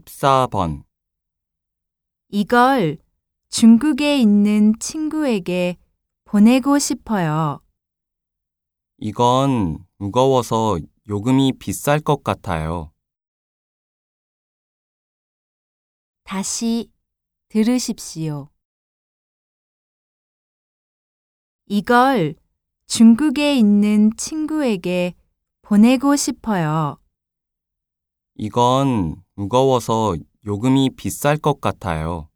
14번. 이걸 중국에 있는 친구에게 보내고 싶어요. 이건 무거워서 요금이 비쌀 것 같아요. 다시 들으십시오. 이걸 중국에 있는 친구에게 보내고 싶어요. 이건 무거워서 요금이 비쌀 것 같아요.